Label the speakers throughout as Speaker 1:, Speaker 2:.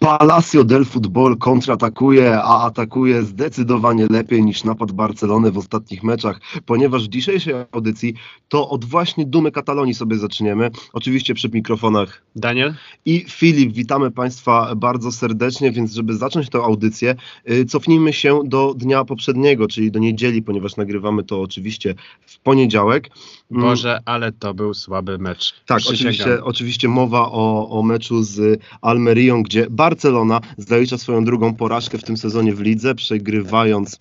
Speaker 1: Palacio del Futbol kontratakuje, a atakuje zdecydowanie lepiej niż napad Barcelony w ostatnich meczach, ponieważ w dzisiejszej audycji to od właśnie Dumy Katalonii sobie zaczniemy. Oczywiście przy mikrofonach
Speaker 2: Daniel
Speaker 1: i Filip. Witamy Państwa bardzo serdecznie, więc żeby zacząć tę audycję, y, cofnijmy się do dnia poprzedniego, czyli do niedzieli, ponieważ nagrywamy to oczywiście w poniedziałek.
Speaker 2: Mm. Boże, ale to był słaby mecz.
Speaker 1: Tak, oczywiście, oczywiście mowa o, o meczu z Almerią, gdzie Barcelona zalicza swoją drugą porażkę w tym sezonie w lidze, przegrywając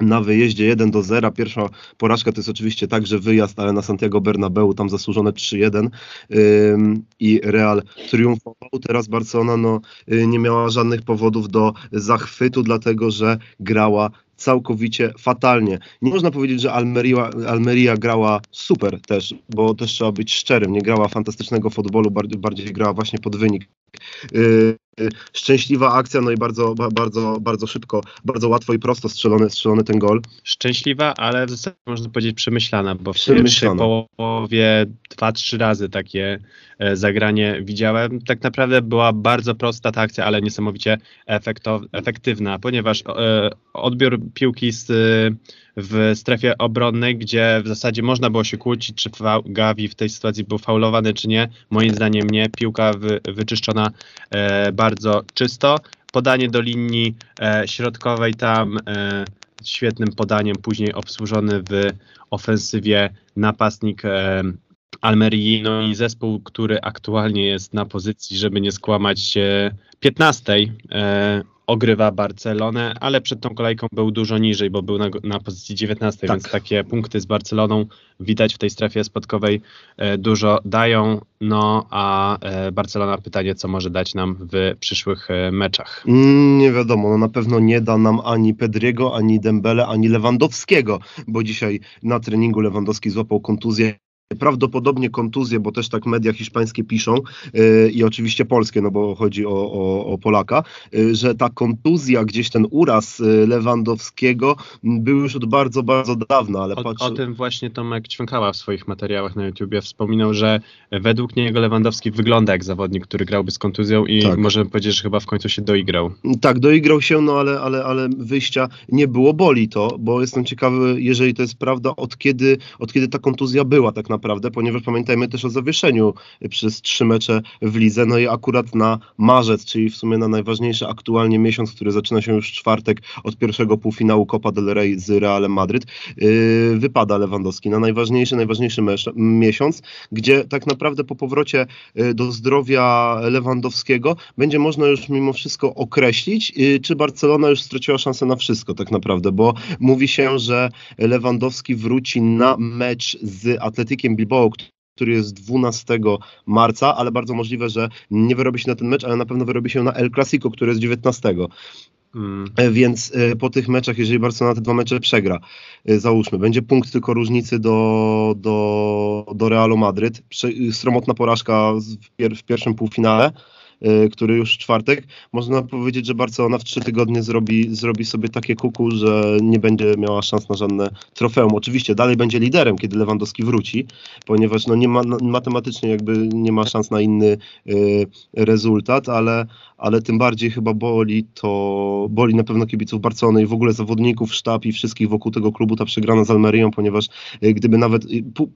Speaker 1: na wyjeździe 1 do 0. Pierwsza porażka to jest oczywiście także wyjazd, ale na Santiago Bernabeu tam zasłużone 3-1 ym, i Real triumfował. Teraz Barcelona no, y, nie miała żadnych powodów do zachwytu, dlatego że grała całkowicie fatalnie. Nie można powiedzieć, że Almeria, Almeria grała super też, bo też trzeba być szczerym, nie grała fantastycznego futbolu, bardziej, bardziej grała właśnie pod wynik. Yy, szczęśliwa akcja, no i bardzo, bardzo, bardzo szybko, bardzo łatwo i prosto strzelony, strzelony ten gol.
Speaker 2: Szczęśliwa, ale w zasadzie można powiedzieć przemyślana, bo w pierwszej połowie dwa, trzy razy takie zagranie widziałem. Tak naprawdę była bardzo prosta ta akcja, ale niesamowicie efektywna, ponieważ e, odbiór piłki z, w strefie obronnej, gdzie w zasadzie można było się kłócić, czy Gavi w tej sytuacji był faulowany, czy nie. Moim zdaniem nie. Piłka wy, wyczyszczona e, bardzo czysto. Podanie do linii e, środkowej tam e, świetnym podaniem, później obsłużony w ofensywie napastnik e, Almerii, no i zespół, który aktualnie jest na pozycji, żeby nie skłamać 15 e, ogrywa Barcelonę, ale przed tą kolejką był dużo niżej, bo był na, na pozycji 19, tak. więc takie punkty z Barceloną widać w tej strefie spadkowej e, dużo dają. No a e, Barcelona pytanie, co może dać nam w przyszłych e, meczach?
Speaker 1: Mm, nie wiadomo, no na pewno nie da nam ani Pedriego, ani Dembele, ani Lewandowskiego, bo dzisiaj na treningu Lewandowski złapał kontuzję prawdopodobnie kontuzję, bo też tak media hiszpańskie piszą yy, i oczywiście polskie, no bo chodzi o, o, o Polaka, yy, że ta kontuzja, gdzieś ten uraz y, Lewandowskiego był już od bardzo, bardzo dawna, ale
Speaker 2: o,
Speaker 1: patrzę...
Speaker 2: o tym właśnie Tomek Ćwiąkała w swoich materiałach na YouTubie wspominał, że według niego Lewandowski wygląda jak zawodnik, który grałby z kontuzją i tak. możemy powiedzieć, że chyba w końcu się doigrał.
Speaker 1: Tak, doigrał się, no ale, ale, ale wyjścia nie było, boli to, bo jestem ciekawy, jeżeli to jest prawda, od kiedy, od kiedy ta kontuzja była tak naprawdę naprawdę, ponieważ pamiętajmy też o zawieszeniu przez trzy mecze w lidze, no i akurat na marzec, czyli w sumie na najważniejszy aktualnie miesiąc, który zaczyna się już w czwartek od pierwszego półfinału Copa del Rey z Realem Madryt, yy, wypada Lewandowski na najważniejszy, najważniejszy mecz, miesiąc, gdzie tak naprawdę po powrocie yy, do zdrowia Lewandowskiego będzie można już mimo wszystko określić, yy, czy Barcelona już straciła szansę na wszystko tak naprawdę, bo mówi się, że Lewandowski wróci na mecz z Atletykiem Bilbao, który jest 12 marca, ale bardzo możliwe, że nie wyrobi się na ten mecz, ale na pewno wyrobi się na El Clasico, który jest 19. Hmm. Więc e, po tych meczach, jeżeli Barcelona te dwa mecze przegra, e, załóżmy, będzie punkt tylko różnicy do, do, do Realu Madryt, stromotna porażka w, pier w pierwszym półfinale, który już w czwartek, można powiedzieć, że Barcelona w trzy tygodnie zrobi, zrobi sobie takie kuku, że nie będzie miała szans na żadne trofeum. Oczywiście dalej będzie liderem, kiedy Lewandowski wróci, ponieważ no nie ma, no, matematycznie jakby nie ma szans na inny y, rezultat, ale, ale tym bardziej chyba boli to, boli na pewno kibiców Barcelony i w ogóle zawodników, sztab i wszystkich wokół tego klubu ta przegrana z Almerią, ponieważ y, gdyby nawet, y, pół,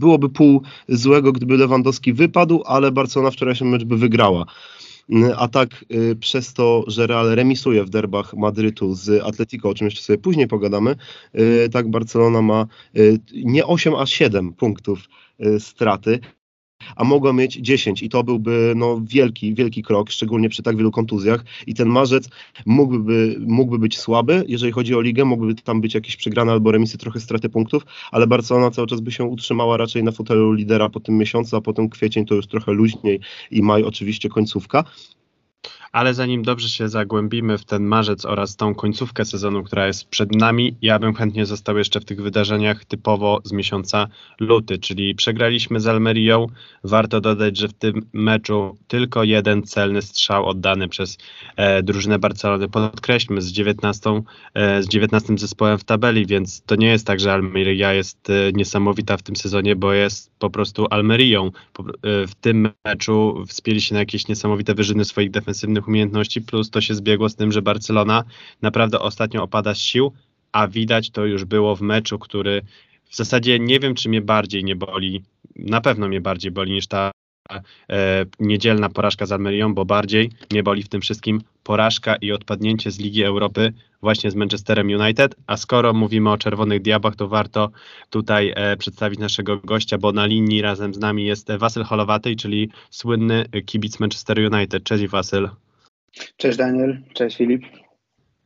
Speaker 1: byłoby pół złego, gdyby Lewandowski wypadł, ale Barcelona wczorajszy mecz by wygrała a tak y, przez to, że Real remisuje w derbach Madrytu z Atletico, o czym jeszcze sobie później pogadamy, y, tak Barcelona ma y, nie 8, a 7 punktów straty a mogła mieć 10 i to byłby no, wielki, wielki krok, szczególnie przy tak wielu kontuzjach. I ten marzec mógłby, mógłby być słaby, jeżeli chodzi o ligę, mógłby tam być jakieś przegrane albo remisy, trochę straty punktów, ale Barcelona cały czas by się utrzymała raczej na fotelu lidera po tym miesiącu, a potem kwiecień to już trochę luźniej i maj oczywiście końcówka.
Speaker 2: Ale zanim dobrze się zagłębimy w ten marzec oraz tą końcówkę sezonu, która jest przed nami, ja bym chętnie został jeszcze w tych wydarzeniach typowo z miesiąca luty, czyli przegraliśmy z Almerią. Warto dodać, że w tym meczu tylko jeden celny strzał oddany przez e, drużynę Barcelony. Podkreślmy, z 19, e, z 19 zespołem w tabeli, więc to nie jest tak, że Almeria jest e, niesamowita w tym sezonie, bo jest po prostu Almerią. Po, e, w tym meczu wspięli się na jakieś niesamowite wyżyny swoich defensywnych umiejętności, plus to się zbiegło z tym, że Barcelona naprawdę ostatnio opada z sił, a widać to już było w meczu, który w zasadzie nie wiem, czy mnie bardziej nie boli, na pewno mnie bardziej boli niż ta e, niedzielna porażka z Almerią, bo bardziej mnie boli w tym wszystkim porażka i odpadnięcie z Ligi Europy właśnie z Manchesterem United, a skoro mówimy o Czerwonych Diabłach, to warto tutaj e, przedstawić naszego gościa, bo na linii razem z nami jest Wasyl Holowaty, czyli słynny kibic Manchester United. Cześć Wasyl.
Speaker 3: Cześć Daniel, cześć Filip.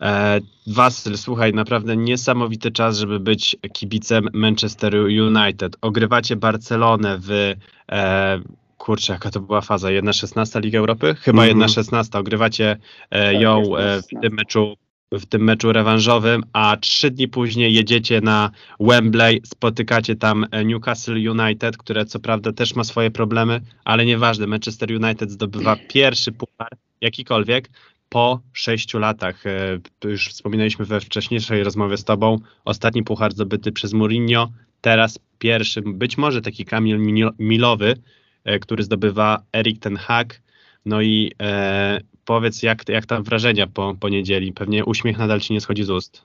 Speaker 2: E, Wasyl, słuchaj, naprawdę niesamowity czas, żeby być kibicem Manchesteru United. Ogrywacie Barcelonę w e, kurczę, jaka to była faza? 1-16 Ligi Europy? Chyba mm -hmm. 1-16. Ogrywacie e, tak, ją e, w tym meczu w tym meczu rewanżowym, a trzy dni później jedziecie na Wembley, spotykacie tam e, Newcastle United, które co prawda też ma swoje problemy, ale nieważne, Manchester United zdobywa pierwszy puchar, jakikolwiek, po sześciu latach. E, już wspominaliśmy we wcześniejszej rozmowie z Tobą, ostatni puchar zdobyty przez Mourinho, teraz pierwszy, być może taki Kamil milowy, e, który zdobywa Erik Ten Hag. No i e, powiedz, jak, jak tam wrażenia po, po niedzieli? Pewnie uśmiech nadal Ci nie schodzi z ust.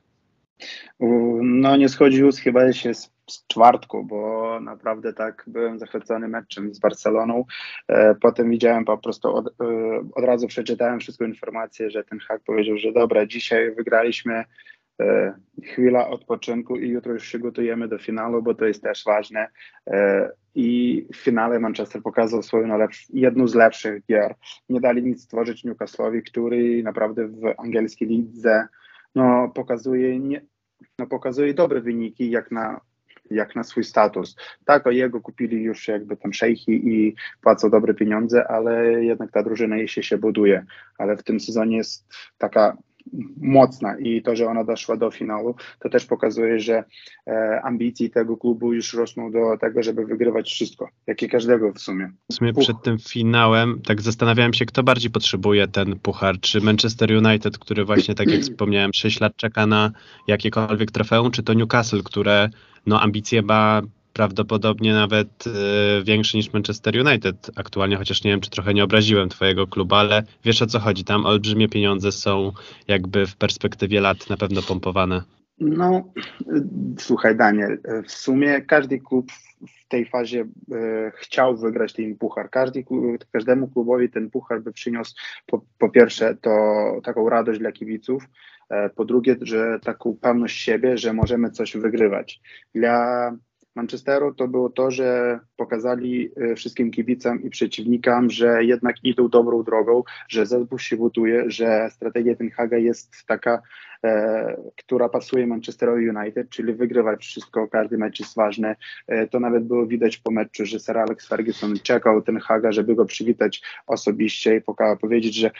Speaker 3: No nie schodzi ust chyba się z, z czwartku, bo naprawdę tak byłem zachwycony meczem z Barceloną. E, potem widziałem po prostu, od, e, od razu przeczytałem wszystkie informacje, że ten hak powiedział, że dobra, dzisiaj wygraliśmy chwila odpoczynku i jutro już się gotujemy do finału, bo to jest też ważne. I w finale Manchester pokazał swoją najlepsz, jedną z lepszych gier. Nie dali nic stworzyć Newcastle'owi, który naprawdę w angielskiej lidze no, pokazuje, nie, no, pokazuje dobre wyniki jak na, jak na swój status. Tak, o jego kupili już jakby tam szejchi i płacą dobre pieniądze, ale jednak ta drużyna jeszcze się buduje. Ale w tym sezonie jest taka mocna i to, że ona doszła do finału, to też pokazuje, że e, ambicje tego klubu już rosną do tego, żeby wygrywać wszystko, jak i każdego w sumie.
Speaker 2: W sumie Puch. przed tym finałem tak zastanawiałem się, kto bardziej potrzebuje ten puchar, czy Manchester United, który właśnie, tak jak wspomniałem, 6 lat czeka na jakiekolwiek trofeum, czy to Newcastle, które no ambicje ma prawdopodobnie nawet y, większy niż Manchester United aktualnie, chociaż nie wiem, czy trochę nie obraziłem twojego klubu, ale wiesz o co chodzi, tam olbrzymie pieniądze są jakby w perspektywie lat na pewno pompowane.
Speaker 3: No, słuchaj Daniel, w sumie każdy klub w tej fazie e, chciał wygrać ten puchar. Każdy, każdemu klubowi ten puchar by przyniósł po, po pierwsze to taką radość dla kibiców, e, po drugie, że taką pewność siebie, że możemy coś wygrywać. Dla Manchesteru to było to, że pokazali e, wszystkim kibicom i przeciwnikom, że jednak idą dobrą drogą, że zespół się buduje, że strategia Ten Haga jest taka, e, która pasuje Manchesterowi United, czyli wygrywać wszystko, każdy mecz jest ważny. E, to nawet było widać po meczu, że Sir Alex Ferguson czekał Ten Haga, żeby go przywitać osobiście i powiedzieć, że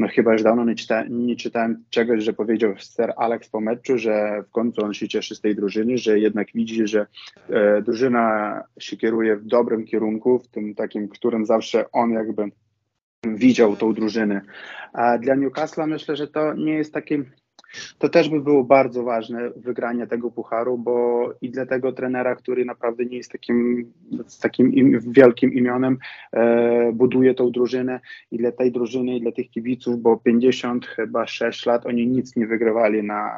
Speaker 3: no chyba już dawno nie, czyta, nie czytałem czegoś, że powiedział Sir Alex po meczu, że w końcu on się cieszy z tej drużyny, że jednak widzi, że e, drużyna się kieruje w dobrym kierunku, w tym takim, którym zawsze on jakby widział tą drużynę. A dla Newcastle myślę, że to nie jest takie to też by było bardzo ważne wygranie tego pucharu, bo i dla tego trenera, który naprawdę nie jest takim, takim im, wielkim imionem, e, buduje tą drużynę i dla tej drużyny, i dla tych kibiców, bo 50 chyba 6 lat oni nic nie wygrywali na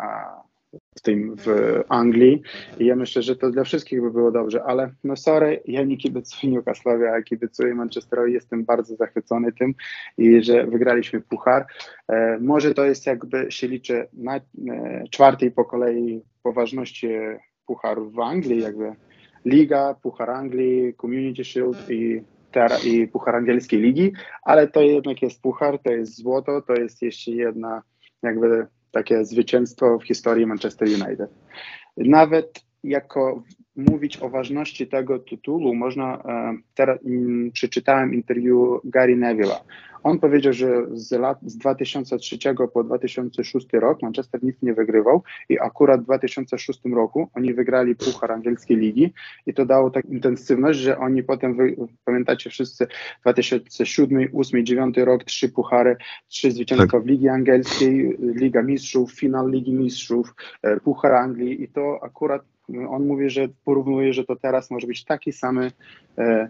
Speaker 3: w tym w Anglii i ja myślę, że to dla wszystkich by było dobrze, ale no sorry, ja nie kibicuję Newcastle'owi, a kibicuję Manchesterowi, jestem bardzo zachwycony tym i że wygraliśmy puchar. E, może to jest jakby się liczy na e, czwartej po kolei poważności pucharów w Anglii, jakby Liga, Puchar Anglii, Community Shield i i Puchar Angielskiej Ligi, ale to jednak jest puchar, to jest złoto, to jest jeszcze jedna jakby takie zwycięstwo w historii Manchester United. Nawet jako mówić o ważności tego tytułu, można, e, teraz przeczytałem interwiu Gary Neville'a. On powiedział, że z lat z 2003 po 2006 rok Manchester nic nie wygrywał i akurat w 2006 roku oni wygrali Puchar Angielskiej Ligi i to dało tak intensywność, że oni potem, wy, pamiętacie wszyscy, 2007, 2008, 2009 rok, trzy puchary, trzy zwycięstwa tak. w Ligi Angielskiej, Liga Mistrzów, finał Ligi Mistrzów, e, Puchar Anglii i to akurat on mówi, że porównuje, że to teraz może być taki samy, e,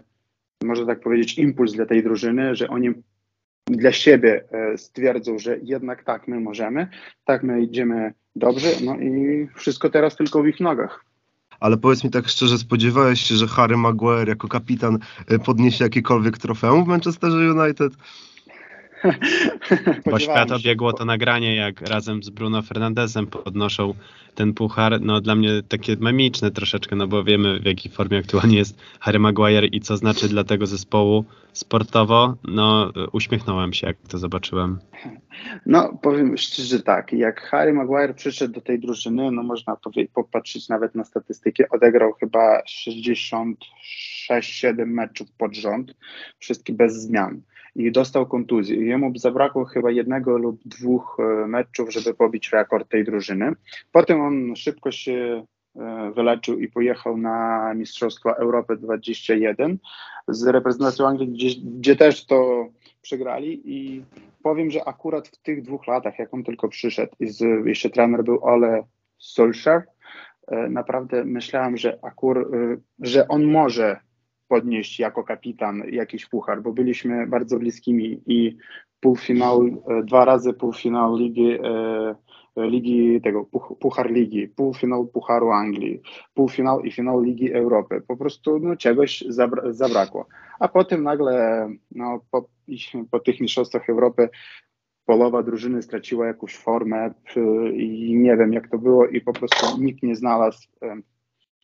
Speaker 3: można tak powiedzieć, impuls dla tej drużyny, że oni dla siebie e, stwierdzą, że jednak tak my możemy, tak my idziemy dobrze, no i wszystko teraz tylko w ich nogach.
Speaker 1: Ale powiedz mi tak szczerze, spodziewałeś się, że Harry Maguire jako kapitan e, podniesie jakiekolwiek trofeum w Manchesterze United?
Speaker 2: Bo świat obiegło to nagranie, jak razem z Bruno Fernandezem podnoszą ten puchar. No dla mnie takie memiczne troszeczkę, no bo wiemy w jakiej formie aktualnie jest Harry Maguire i co znaczy dla tego zespołu sportowo. No uśmiechnąłem się, jak to zobaczyłem.
Speaker 3: No powiem szczerze tak, jak Harry Maguire przyszedł do tej drużyny, no można popatrzeć nawet na statystyki, odegrał chyba 66-7 meczów pod rząd, wszystkie bez zmian i dostał kontuzję. Jemu zabrakło chyba jednego lub dwóch e, meczów, żeby pobić rekord tej drużyny. Potem on szybko się e, wyleczył i pojechał na Mistrzostwa Europy 21 z reprezentacją Anglii, gdzie, gdzie też to przegrali i powiem, że akurat w tych dwóch latach, jak on tylko przyszedł i jeszcze trener był Ole Solskjaer, e, naprawdę myślałem, że akur, że on może podnieść jako kapitan jakiś puchar, bo byliśmy bardzo bliskimi i półfinał, e, dwa razy półfinał ligi, e, ligi tego, puchar ligi, półfinał pucharu Anglii, półfinał i finał Ligi Europy. Po prostu no, czegoś zabra zabrakło. A potem nagle no, po, po tych mistrzostwach Europy połowa drużyny straciła jakąś formę i nie wiem jak to było i po prostu nikt nie znalazł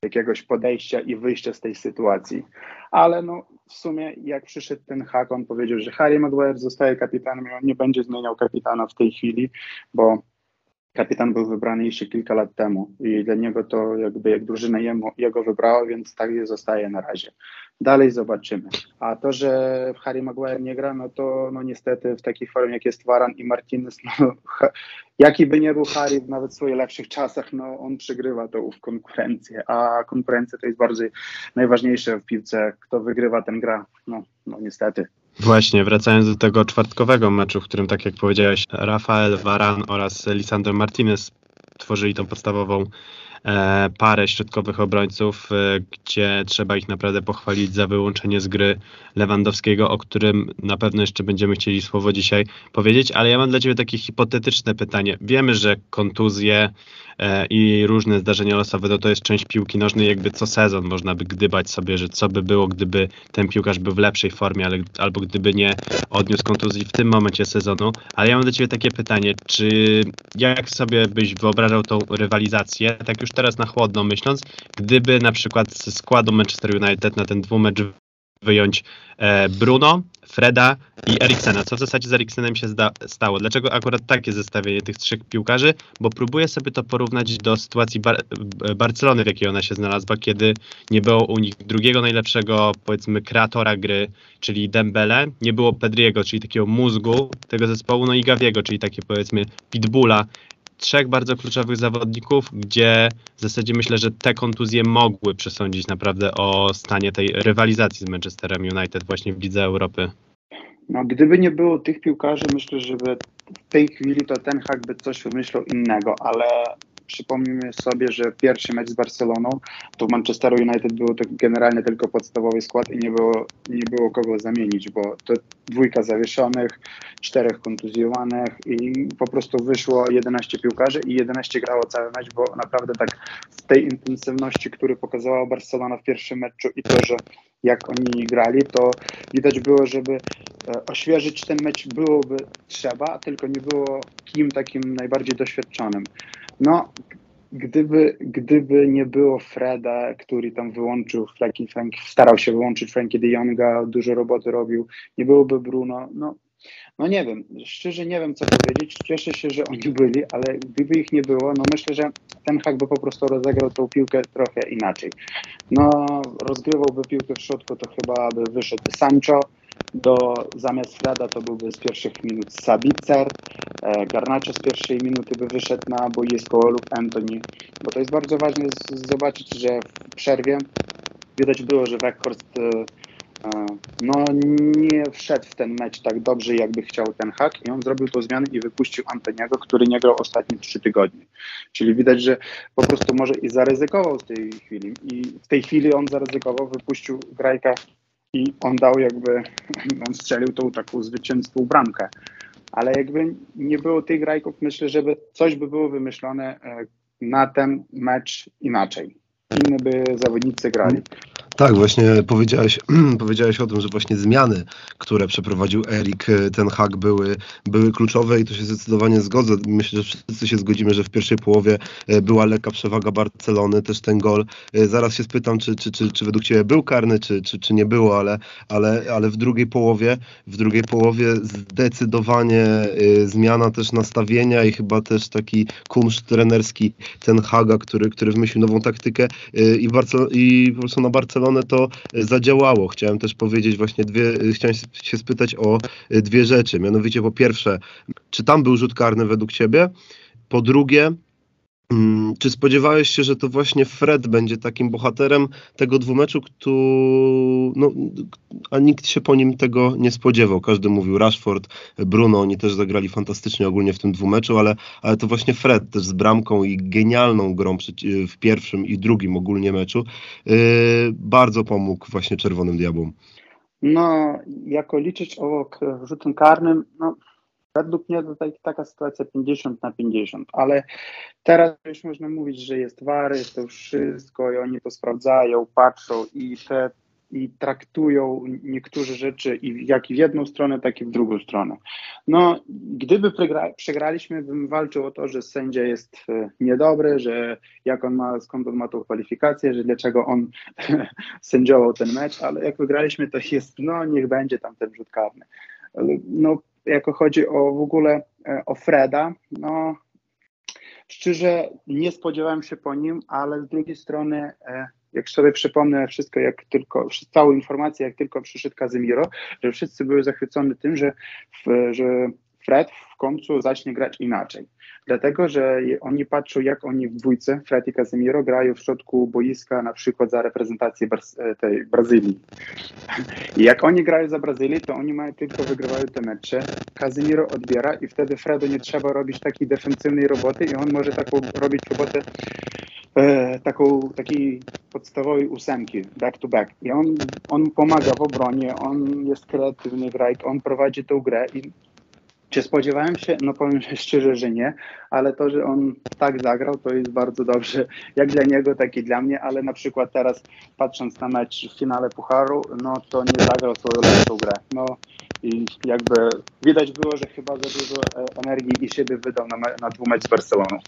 Speaker 3: jakiegoś podejścia i wyjścia z tej sytuacji. Ale no, w sumie jak przyszedł ten hak, on powiedział, że Harry Maguire zostaje kapitanem i on nie będzie zmieniał kapitana w tej chwili, bo kapitan był wybrany jeszcze kilka lat temu i dla niego to jakby jak drużyna jemu, jego wybrała, więc tak zostaje na razie. Dalej zobaczymy. A to, że Harry Maguire nie gra, no to no niestety w takiej formie jak jest Waran i Martinez, no, jaki by nie był Harry nawet w swoich lepszych czasach, no on przegrywa w konkurencję, a konkurencja to jest bardziej najważniejsze w piłce. Kto wygrywa, ten gra. No, no niestety.
Speaker 2: Właśnie, wracając do tego czwartkowego meczu, w którym, tak jak powiedziałeś, Rafael Varan oraz Lisandro Martinez tworzyli tą podstawową parę środkowych obrońców, e, gdzie trzeba ich naprawdę pochwalić za wyłączenie z gry Lewandowskiego, o którym na pewno jeszcze będziemy chcieli słowo dzisiaj powiedzieć, ale ja mam dla Ciebie takie hipotetyczne pytanie. Wiemy, że kontuzje e, i różne zdarzenia losowe, no to jest część piłki nożnej, jakby co sezon można by gdybać sobie, że co by było, gdyby ten piłkarz był w lepszej formie, ale, albo gdyby nie odniósł kontuzji w tym momencie sezonu, ale ja mam do Ciebie takie pytanie, czy jak sobie byś wyobrażał tą rywalizację, tak już teraz na chłodno myśląc, gdyby na przykład z składu Manchester United na ten dwumecz wyjąć e, Bruno, Freda i Eriksena. Co w zasadzie z Eriksenem się stało? Dlaczego akurat takie zestawienie tych trzech piłkarzy? Bo próbuję sobie to porównać do sytuacji Bar Barcelony, w jakiej ona się znalazła, kiedy nie było u nich drugiego najlepszego, powiedzmy, kreatora gry, czyli Dembele, nie było Pedriego, czyli takiego mózgu tego zespołu, no i Gaviego, czyli takie powiedzmy pitbulla trzech bardzo kluczowych zawodników, gdzie w zasadzie myślę, że te kontuzje mogły przesądzić naprawdę o stanie tej rywalizacji z Manchesterem United właśnie w Lidze Europy.
Speaker 3: No, gdyby nie było tych piłkarzy, myślę, że w tej chwili to ten hak by coś wymyślał innego, ale przypomnijmy sobie, że pierwszy mecz z Barceloną to w Manchesteru United było to generalnie tylko podstawowy skład i nie było, nie było kogo zamienić, bo to dwójka zawieszonych, czterech kontuzjowanych i po prostu wyszło 11 piłkarzy i 11 grało cały mecz, bo naprawdę tak w tej intensywności, który pokazała Barcelona w pierwszym meczu i to, że jak oni grali, to widać było, żeby e, oświeżyć ten mecz byłoby trzeba, tylko nie było kim takim najbardziej doświadczonym. No, gdyby, gdyby nie było Freda, który tam wyłączył Frankie, Frank, starał się wyłączyć Frankie de Jonga, dużo roboty robił, nie byłoby Bruno, no, no nie wiem, szczerze nie wiem co powiedzieć, cieszę się, że oni byli, ale gdyby ich nie było, no myślę, że ten hak by po prostu rozegrał tą piłkę trochę inaczej. No, rozgrywałby piłkę w środku, to chyba by wyszedł Sancho, do, zamiast Freda to byłby z pierwszych minut Sabicer, e, z pierwszej minuty by wyszedł na boisko lub Anthony, bo to jest bardzo ważne z, zobaczyć, że w przerwie widać było, że Weghorst e, e, no, nie wszedł w ten mecz tak dobrze, jakby chciał ten hak i on zrobił tą zmianę i wypuścił Antoniego, który nie grał ostatnie trzy tygodnie. Czyli widać, że po prostu może i zaryzykował w tej chwili. I w tej chwili on zaryzykował, wypuścił Grajka i on dał jakby, on strzelił tą taką zwycięską bramkę. Ale jakby nie było tych grajków, myślę, żeby coś by było wymyślone e, na ten mecz inaczej. Inne by zawodnicy grali.
Speaker 1: Tak, właśnie powiedziałeś, powiedziałeś o tym, że właśnie zmiany, które przeprowadził Erik e, ten hak były, były kluczowe i to się zdecydowanie zgodzę. Myślę, że wszyscy się zgodzimy, że w pierwszej połowie e, była lekka przewaga Barcelony, też ten gol. E, zaraz się spytam, czy, czy, czy, czy według Ciebie był karny, czy, czy, czy nie było, ale, ale, ale w drugiej połowie, w drugiej połowie zdecydowanie zmiana też nastawienia i chyba też taki kunszt trenerski ten Haga, który, który wymyślił nową taktykę i, Barcel- i po prostu na Barcelonie stronę to zadziałało. Chciałem też powiedzieć właśnie dwie, chciałem się spytać o dwie rzeczy. Mianowicie po pierwsze, czy tam był rzut karny według Ciebie? Po drugie, czy spodziewałeś się, że to właśnie Fred będzie takim bohaterem tego dwumeczu, no, a nikt się po nim tego nie spodziewał. Każdy mówił Rashford, Bruno, oni też zagrali fantastycznie ogólnie w tym dwumeczu, ale, ale to właśnie Fred też z bramką i genialną grą w pierwszym i drugim ogólnie meczu yy, bardzo pomógł właśnie Czerwonym Diabłom.
Speaker 3: No, jako liczyć o rzutem karnym, no Według mnie to tak, taka sytuacja 50 na 50, ale teraz już można mówić, że jest wary, to wszystko i oni to sprawdzają, patrzą i te i traktują niektóre rzeczy i jak i w jedną stronę, tak i w drugą stronę. No, gdyby przegra, przegraliśmy, bym walczył o to, że sędzia jest e, niedobry, że jak on ma, skąd on ma tą kwalifikację, że dlaczego on sędziował ten mecz, ale jak wygraliśmy, to jest, no niech będzie tam ten rzut karny. No, jako chodzi o w ogóle e, o Freda, no szczerze nie spodziewałem się po nim, ale z drugiej strony e, jak sobie przypomnę wszystko, jak tylko, całą informację, jak tylko przyszedł Kazimiro, że wszyscy były zachwycone tym, że, że Fred w końcu zacznie grać inaczej. Dlatego, że oni patrzą, jak oni w dwójce, Fred i Casemiro, grają w środku boiska, na przykład za reprezentację e, tej Brazylii. I jak oni grają za Brazylię, to oni mają tylko wygrywają te mecze. Casemiro odbiera i wtedy Fredu nie trzeba robić takiej defensywnej roboty i on może taką robić robotę e, taką, takiej podstawowej ósemki, back to back. I on, on pomaga w obronie, on jest kreatywny grajk, on prowadzi tę grę i czy spodziewałem się? No powiem szczerze, że nie, ale to, że on tak zagrał, to jest bardzo dobrze, jak dla niego, tak i dla mnie, ale na przykład teraz patrząc na mecz w finale Pucharu, no to nie zagrał swoją lepszą grę. No i jakby widać było, że chyba za dużo e, energii i siebie wydał na, na dwumecz z Barceloną.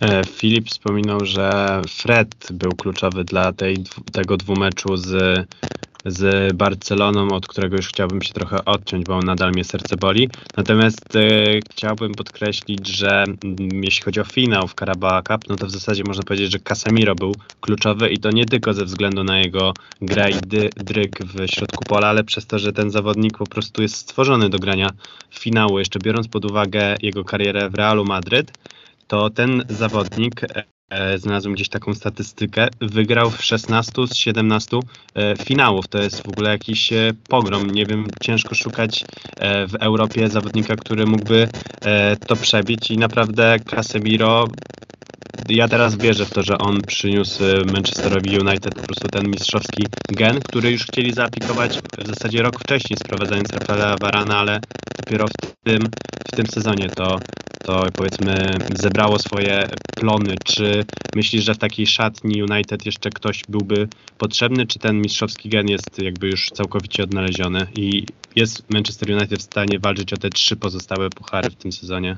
Speaker 2: E, Filip wspominał, że Fred był kluczowy dla tej, tego dwumeczu z z Barceloną, od którego już chciałbym się trochę odciąć, bo nadal mnie serce boli. Natomiast e, chciałbym podkreślić, że mm, jeśli chodzi o finał w Carabao Cup, no to w zasadzie można powiedzieć, że Casemiro był kluczowy i to nie tylko ze względu na jego grę i dy, dryg w środku pola, ale przez to, że ten zawodnik po prostu jest stworzony do grania finału. Jeszcze biorąc pod uwagę jego karierę w Realu Madryt, to ten zawodnik E, znalazłem gdzieś taką statystykę, wygrał w 16 z 17 e, finałów. To jest w ogóle jakiś e, pogrom. Nie wiem, ciężko szukać w Europie zawodnika, który mógłby to przebić i naprawdę Casemiro ja teraz wierzę w to, że on przyniósł Manchesterowi United po prostu ten mistrzowski gen, który już chcieli zaaplikować w zasadzie rok wcześniej, sprowadzając Rafaela Varana, ale dopiero w tym, w tym sezonie to, to powiedzmy zebrało swoje plony. Czy myślisz, że w takiej szatni United jeszcze ktoś byłby potrzebny, czy ten mistrzowski gen jest jakby już całkowicie odnaleziony i jest Manchester United w stanie walczyć o te trzy pozostałe puchary w tym sezonie?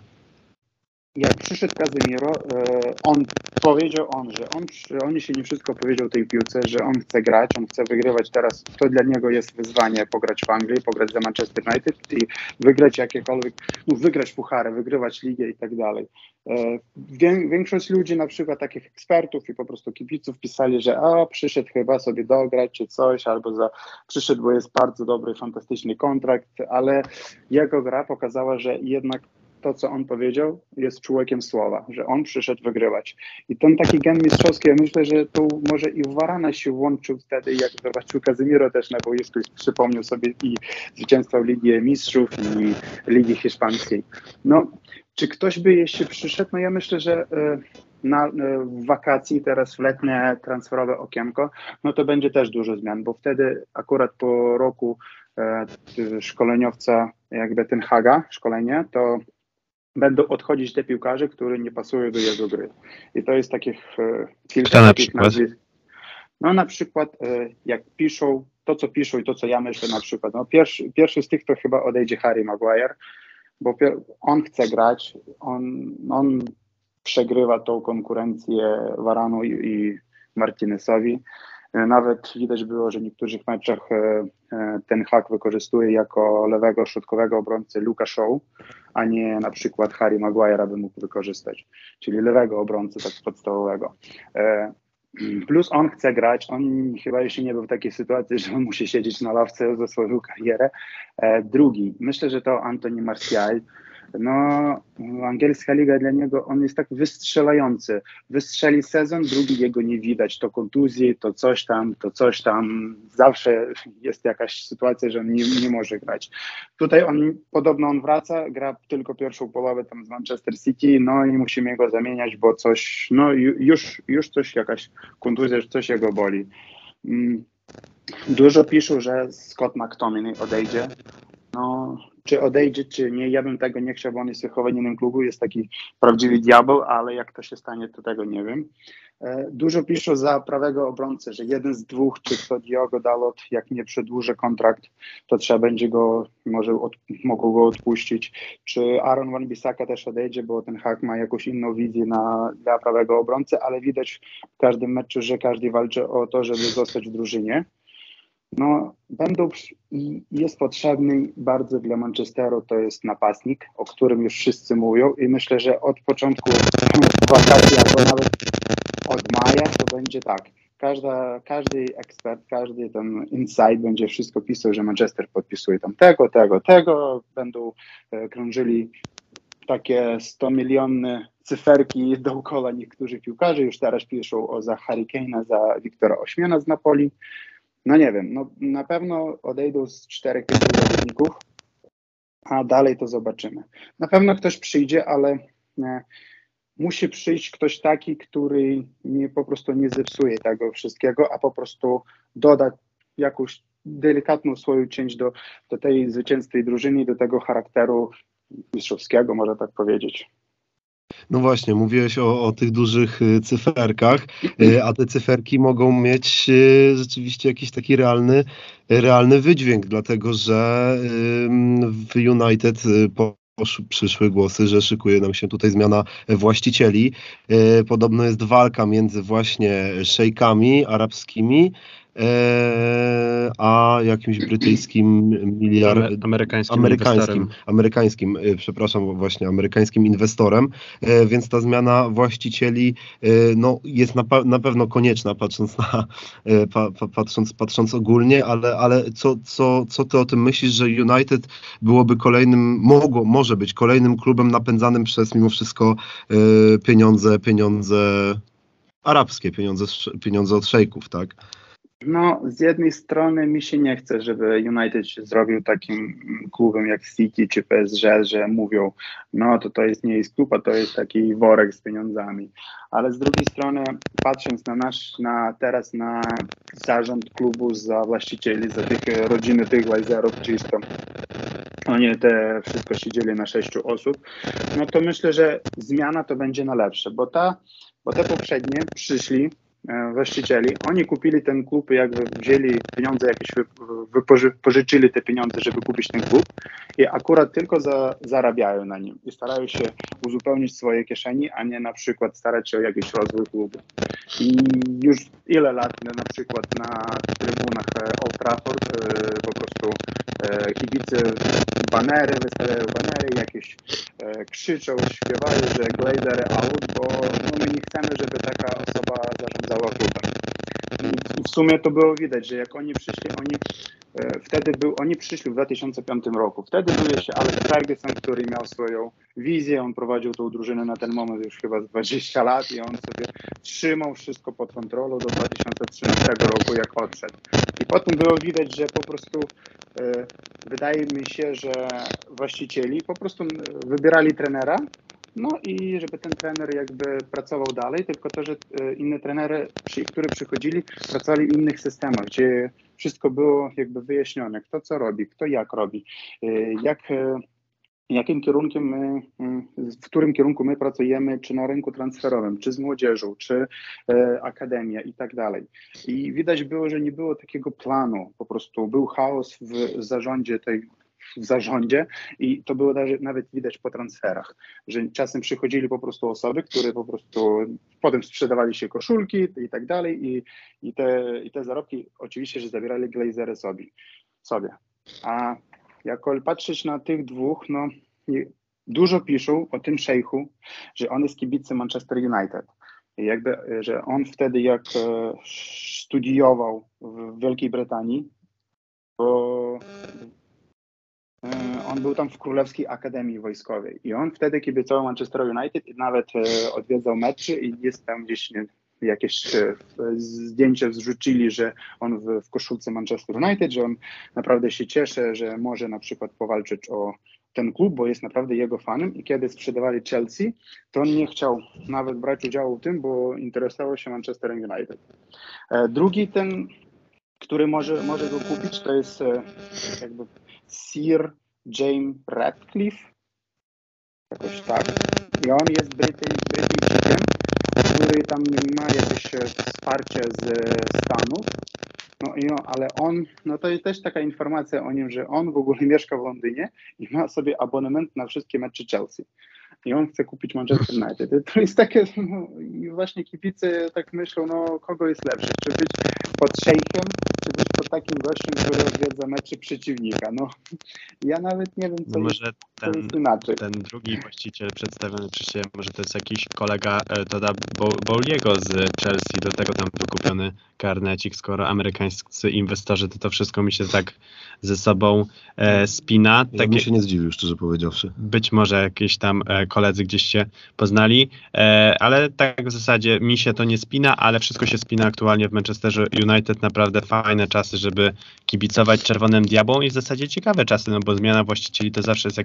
Speaker 3: Jak przyszedł Kazimiro, e, on powiedział on, że on, on się nie wszystko powiedział tej piłce, że on chce grać, on chce wygrywać teraz. To dla niego jest wyzwanie pograć w Anglii, pograć za Manchester United i wygrać jakiekolwiek, no wygrać puchary, wygrywać ligę i tak dalej. E, większość ludzi, na przykład takich ekspertów i po prostu kibiców pisali, że a przyszedł chyba sobie dograć czy coś, albo za, przyszedł, bo jest bardzo dobry, fantastyczny kontrakt, ale jego gra pokazała, że jednak to, co on powiedział, jest człowiekiem słowa, że on przyszedł wygrywać. I ten taki gen mistrzowski, ja myślę, że tu może i Warana się włączył wtedy, jak zobaczył Kazimiro też na boisku i przypomniał sobie i zwycięstwo Ligi Mistrzów i Ligi Hiszpańskiej. No, czy ktoś by jeszcze przyszedł? No ja myślę, że e, na, w wakacji, teraz w letnie transferowe okienko, no to będzie też dużo zmian, bo wtedy akurat po roku e, szkoleniowca, jakby ten Haga, szkolenie, to będą odchodzić te piłkarze, które nie pasują do jego gry. I to jest takich e, kilka
Speaker 2: na takich nazwisk.
Speaker 3: No na przykład e, jak piszą, to co piszą i to co ja myślę na przykład, no pierwszy, pierwszy z tych to chyba odejdzie Harry Maguire, bo on chce grać, on, on przegrywa tą konkurencję Varanu i, i Martinezowi. E, nawet widać było, że w niektórych meczach e, e, ten hak wykorzystuje jako lewego środkowego obrońcę Luka Shaw, a nie na przykład Harry Maguire, aby mógł wykorzystać, czyli lewego obrońcy tak podstawowego. Plus on chce grać, on chyba jeszcze nie był w takiej sytuacji, że musi siedzieć na ławce za swoją karierę. Drugi, myślę, że to Antoni Martial, no angielska liga dla niego, on jest tak wystrzelający. Wystrzeli sezon, drugi jego nie widać, to kontuzji, to coś tam, to coś tam. Zawsze jest jakaś sytuacja, że on nie, nie może grać. Tutaj on, podobno on wraca, gra tylko pierwszą połowę tam z Manchester City, no i musimy go zamieniać, bo coś, no już, już coś, jakaś kontuzja, coś jego boli. Mm. Dużo piszą, że Scott McTominay odejdzie. No, czy odejdzie, czy nie, ja bym tego nie chciał, bo on jest w innym klubu, jest taki prawdziwy diabeł, ale jak to się stanie, to tego nie wiem. E, dużo piszą za prawego obrońcę, że jeden z dwóch, czy to Diogo Dalot, jak nie przedłuży kontrakt, to trzeba będzie go, może od, mogą go odpuścić. Czy Aaron Van Bissaka też odejdzie, bo ten hak ma jakąś inną wizję na, dla prawego obrońcy, ale widać w każdym meczu, że każdy walczy o to, żeby zostać w drużynie no, i jest potrzebny bardzo dla Manchesteru, to jest napastnik, o którym już wszyscy mówią i myślę, że od początku wakacji albo nawet od maja to będzie tak. Każda, każdy ekspert, każdy ten insight będzie wszystko pisał, że Manchester podpisuje tam tego, tego, tego, będą e, krążyli takie 100 miliony cyferki dookoła niektórych piłkarzy, już teraz piszą o za Harry Kane'a, za Wiktora Ośmiana z Napoli, no nie wiem, no na pewno odejdą z czterech pięciu zawodników, a dalej to zobaczymy. Na pewno ktoś przyjdzie, ale nie, musi przyjść ktoś taki, który nie, po prostu nie zepsuje tego wszystkiego, a po prostu doda jakąś delikatną swoją część do, do tej zwycięskiej drużyny, do tego charakteru mistrzowskiego, można tak powiedzieć.
Speaker 1: No właśnie, mówiłeś o, o tych dużych y, cyferkach, y, a te cyferki mogą mieć y, rzeczywiście jakiś taki realny, realny wydźwięk, dlatego że w United po przyszły głosy, że szykuje nam się tutaj zmiana właścicieli. Podobno jest walka między właśnie szejkami arabskimi a jakimś brytyjskim miliardem,
Speaker 2: amerykańskim,
Speaker 1: amerykańskim, amerykańskim, e, przepraszam, właśnie amerykańskim inwestorem, e, więc ta zmiana właścicieli no, jest na, na pewno konieczna, patrząc na, patrząc, patrząc ogólnie, ale, ale co, co, co ty o tym myślisz, że United byłoby kolejnym, mogło, może być kolejnym klubem napędzanym przez mimo wszystko pieniądze, pieniądze arabskie, pieniądze, pieniądze od szejków, tak?
Speaker 3: No, z jednej strony mi się nie chce, żeby United się zrobił takim klubem jak City czy PSG, że mówią, no to to jest nie jest klub, a to jest taki worek z pieniądzami. Ale z drugiej strony, patrząc na nasz, na teraz na zarząd klubu, za właścicieli, za tych rodziny tych Lajzerów, czysto, oni te wszystko siedzieli na sześciu osób, no to myślę, że zmiana to będzie na lepsze, bo ta, bo te poprzednie przyszli, właścicieli. Oni kupili ten klub, jakby wzięli pieniądze jakieś, wypożyczyli te pieniądze, żeby kupić ten klub i akurat tylko za, zarabiają na nim i starają się uzupełnić swoje kieszeni, a nie na przykład starać się o jakiś rozwój klubu. I już ile lat na przykład na trybunach e, Old Trafford e, po prostu kibice banery, wystawiają banery, jakieś krzyczą, śpiewają, że Glazer out, bo no, my nie chcemy, żeby taka osoba zarządzała klubem. I w sumie to było widać, że jak oni przyszli, oni e, wtedy był, oni przyszli w 2005 roku. Wtedy był jeszcze Alex Ferguson, który miał swoją wizję, on prowadził tą drużynę na ten moment już chyba 20 lat i on sobie trzymał wszystko pod kontrolą do 2013 roku, jak odszedł. I potem było widać, że po prostu e, wydaje mi się, że właścicieli po prostu wybierali trenera, no i żeby ten trener jakby pracował dalej, tylko to, że inne trenery, które przychodzili, pracowali w innych systemach, gdzie wszystko było jakby wyjaśnione, kto co robi, kto jak robi, jak jakim kierunkiem my, mm, w którym kierunku my pracujemy, czy na rynku transferowym, czy z młodzieżą, czy e, akademia i tak dalej. I widać było, że nie było takiego planu, po prostu był chaos w zarządzie tej w zarządzie i to było nawet widać po transferach, że czasem przychodzili po prostu osoby, które po prostu potem sprzedawali się koszulki i tak dalej i, i, te, i te zarobki oczywiście, że zabierali glazery sobie. sobie. A jak patrzeć na tych dwóch, no dużo piszą o tym szejchu, że on jest kibicem Manchester United. I jakby, że on wtedy jak e, studiował w Wielkiej Brytanii, e, on był tam w Królewskiej Akademii Wojskowej i on wtedy kibicował Manchester United i nawet e, odwiedzał mecze i jest tam gdzieś jakieś e, zdjęcia zrzucili, że on w, w koszulce Manchester United, że on naprawdę się cieszy, że może na przykład powalczyć o ten klub, bo jest naprawdę jego fanem i kiedy sprzedawali Chelsea, to on nie chciał nawet brać udziału w tym, bo interesował się Manchester United. E, drugi ten, który może, może go kupić, to jest e, jakby Sir James Radcliffe, jakoś tak. I on jest Brytyjczykiem, który tam ma jakieś e, wsparcie z Stanów, no, no, ale on, no to jest też taka informacja o nim, że on w ogóle mieszka w Londynie i ma sobie abonament na wszystkie mecze Chelsea i on chce kupić Manchester United. To jest takie, no, i właśnie kibice tak myślą, no kogo jest lepszy, czy być pod szejkiem, czy być pod takim gościem, który odwiedza mecze przeciwnika. No, ja nawet nie wiem, co, no może
Speaker 2: jest, ten. Ten drugi właściciel przedstawiony przez Ciebie, może to jest jakiś kolega e, Toda Bowliego z Chelsea, do tego tam wykupiony karnecik, skoro amerykańscy inwestorzy, to to wszystko mi się tak ze sobą e, spina.
Speaker 1: Ja bym się nie zdziwił, szczerze powiedziawszy.
Speaker 2: Być może jakieś tam e, koledzy gdzieś się poznali, e, ale tak w zasadzie mi się to nie spina, ale wszystko się spina aktualnie w Manchesterze United. Naprawdę fajne czasy, żeby kibicować Czerwonym Diabłom i w zasadzie ciekawe czasy, no bo zmiana właścicieli to zawsze jest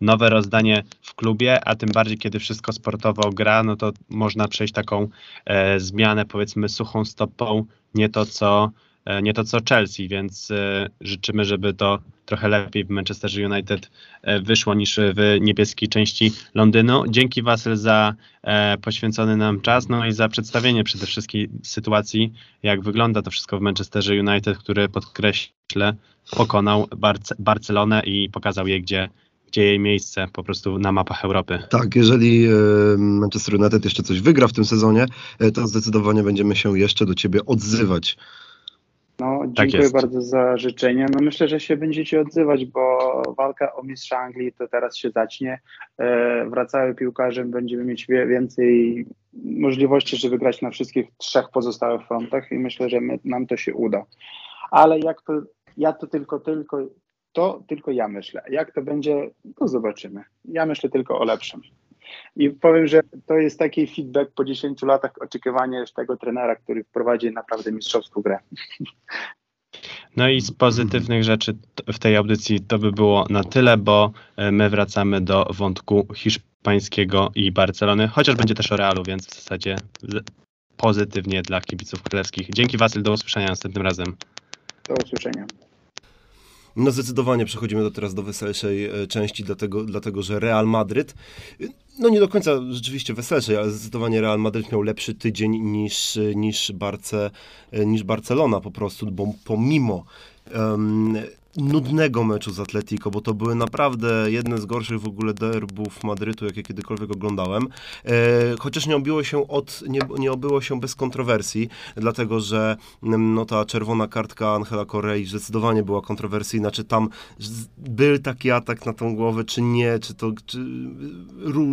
Speaker 2: nowe rozdanie w klubie, a tym bardziej kiedy wszystko sportowo gra, no to można przejść taką e, zmianę powiedzmy suchą stopą, nie to co E, nie to co Chelsea, więc e, życzymy, żeby to trochę lepiej w Manchester United e, wyszło niż w niebieskiej części Londynu. Dzięki Wasyl za poświęcony nam czas, no i za przedstawienie przede wszystkim sytuacji, jak wygląda to wszystko w Manchesterze United, który podkreślę pokonał Barce Barcelonę i pokazał jej, gdzie jej miejsce po prostu na mapach Europy.
Speaker 1: Tak, jeżeli Manchester United jeszcze coś wygra w tym sezonie, to zdecydowanie będziemy się jeszcze do ciebie odzywać.
Speaker 3: No, tak dziękuję tak bardzo za życzenia. No myślę, że się będziecie odzywać, bo walka o mistrza Anglii to teraz się zacznie. E, wracały piłkarze, będziemy mieć więcej możliwości, żeby grać na wszystkich trzech pozostałych frontach i myślę, że my, nam to się uda. Ale jak to, ja to tylko, tylko, to tylko ja myślę. Jak to będzie, to zobaczymy. Ja myślę tylko o lepszym. I powiem, że to jest taki feedback po 10 latach oczekiwania już tego trenera, który wprowadzi naprawdę mistrzowską grę.
Speaker 2: No i z pozytywnych rzeczy w tej audycji to by było na tyle, bo e, my wracamy do wątku hiszpańskiego i Barcelony, chociaż będzie też o Realu, więc w zasadzie pozytywnie dla kibiców królewskich. Dzięki Wasyl, do usłyszenia następnym razem.
Speaker 3: Do usłyszenia.
Speaker 1: No zdecydowanie przechodzimy do teraz do weselszej e, części, dlatego, dlatego że Real Madryt, no nie do końca rzeczywiście weselszej, ale zdecydowanie Real Madryt miał lepszy tydzień niż, niż, Barce, e, niż Barcelona po prostu, bo pomimo um, nudnego meczu z Atletico, bo to były naprawdę jedne z gorszych w ogóle derbów Madrytu, jakie kiedykolwiek oglądałem. E, chociaż nie obiło się od, nie, nie obyło się bez kontrowersji, dlatego że mm, no, ta czerwona kartka Angela Correi zdecydowanie była kontrowersyjna, czy tam był taki atak na tą głowę, czy nie, czy to czy,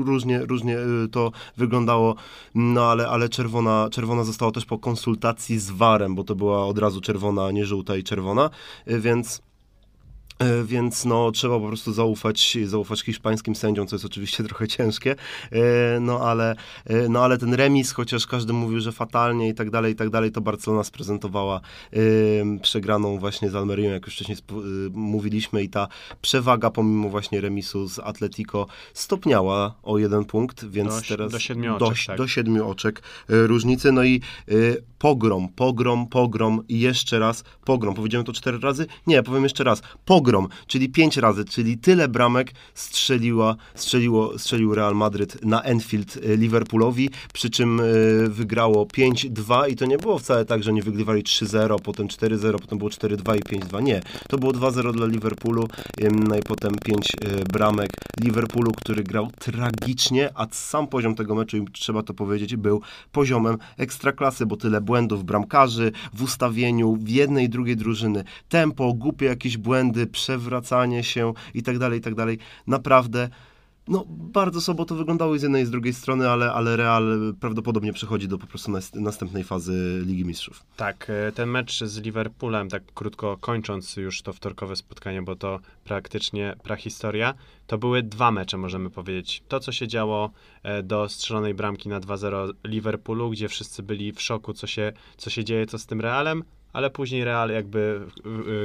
Speaker 1: różnie, różnie y, to wyglądało, no ale, ale czerwona, czerwona została też po konsultacji z VAR-em, bo to była od razu czerwona, nie żółta i czerwona, y, więc więc no, trzeba po prostu zaufać, zaufać hiszpańskim sędziom, co jest oczywiście trochę ciężkie, e, no ale, e, no ale ten remis, chociaż każdy mówił, że fatalnie i tak dalej, i tak dalej, to Barcelona sprezentowała przegraną właśnie z Almerią, jak już wcześniej mówiliśmy i ta przewaga pomimo właśnie remisu z Atletico stopniała o jeden punkt, więc
Speaker 2: do,
Speaker 1: teraz
Speaker 2: do siedmiu oczek, do, tak.
Speaker 1: do siedmiu oczek różnicy, no i pogrom, pogrom, pogrom i jeszcze raz pogrom. Powiedziałem to cztery razy? Nie, powiem jeszcze raz. Pogrom, czyli pięć razy, czyli tyle bramek strzeliła, strzeliło, strzelił Real Madryt na Enfield e, Liverpoolowi, przy czym e, wygrało 5-2 i to nie było wcale tak, że nie wygrywali 3-0, potem 4-0, potem było 4-2 i 5-2. Nie, to było 2-0 dla Liverpoolu, no i potem 5 e, bramek Liverpoolu, który grał tragicznie, a sam poziom tego meczu, trzeba to powiedzieć, był poziomem ekstraklasy, bo tyle błędów bramkarzy w ustawieniu w jednej i drugiej drużyny. Tempo, głupie jakieś błędy, przewracanie się i tak dalej, i tak dalej. Naprawdę no, bardzo słabo to wyglądało i z jednej i z drugiej strony, ale, ale Real prawdopodobnie przechodzi do po prostu następnej fazy Ligi Mistrzów.
Speaker 2: Tak, e, ten mecz z Liverpoolem, tak krótko kończąc już to wtorkowe spotkanie, bo to praktycznie prahistoria, to były dwa mecze, możemy powiedzieć. To, co się działo e, do strzelonej bramki na 2-0 Liverpoolu, gdzie wszyscy byli w szoku, co się, co się dzieje, co z tym Realem, ale później Real jakby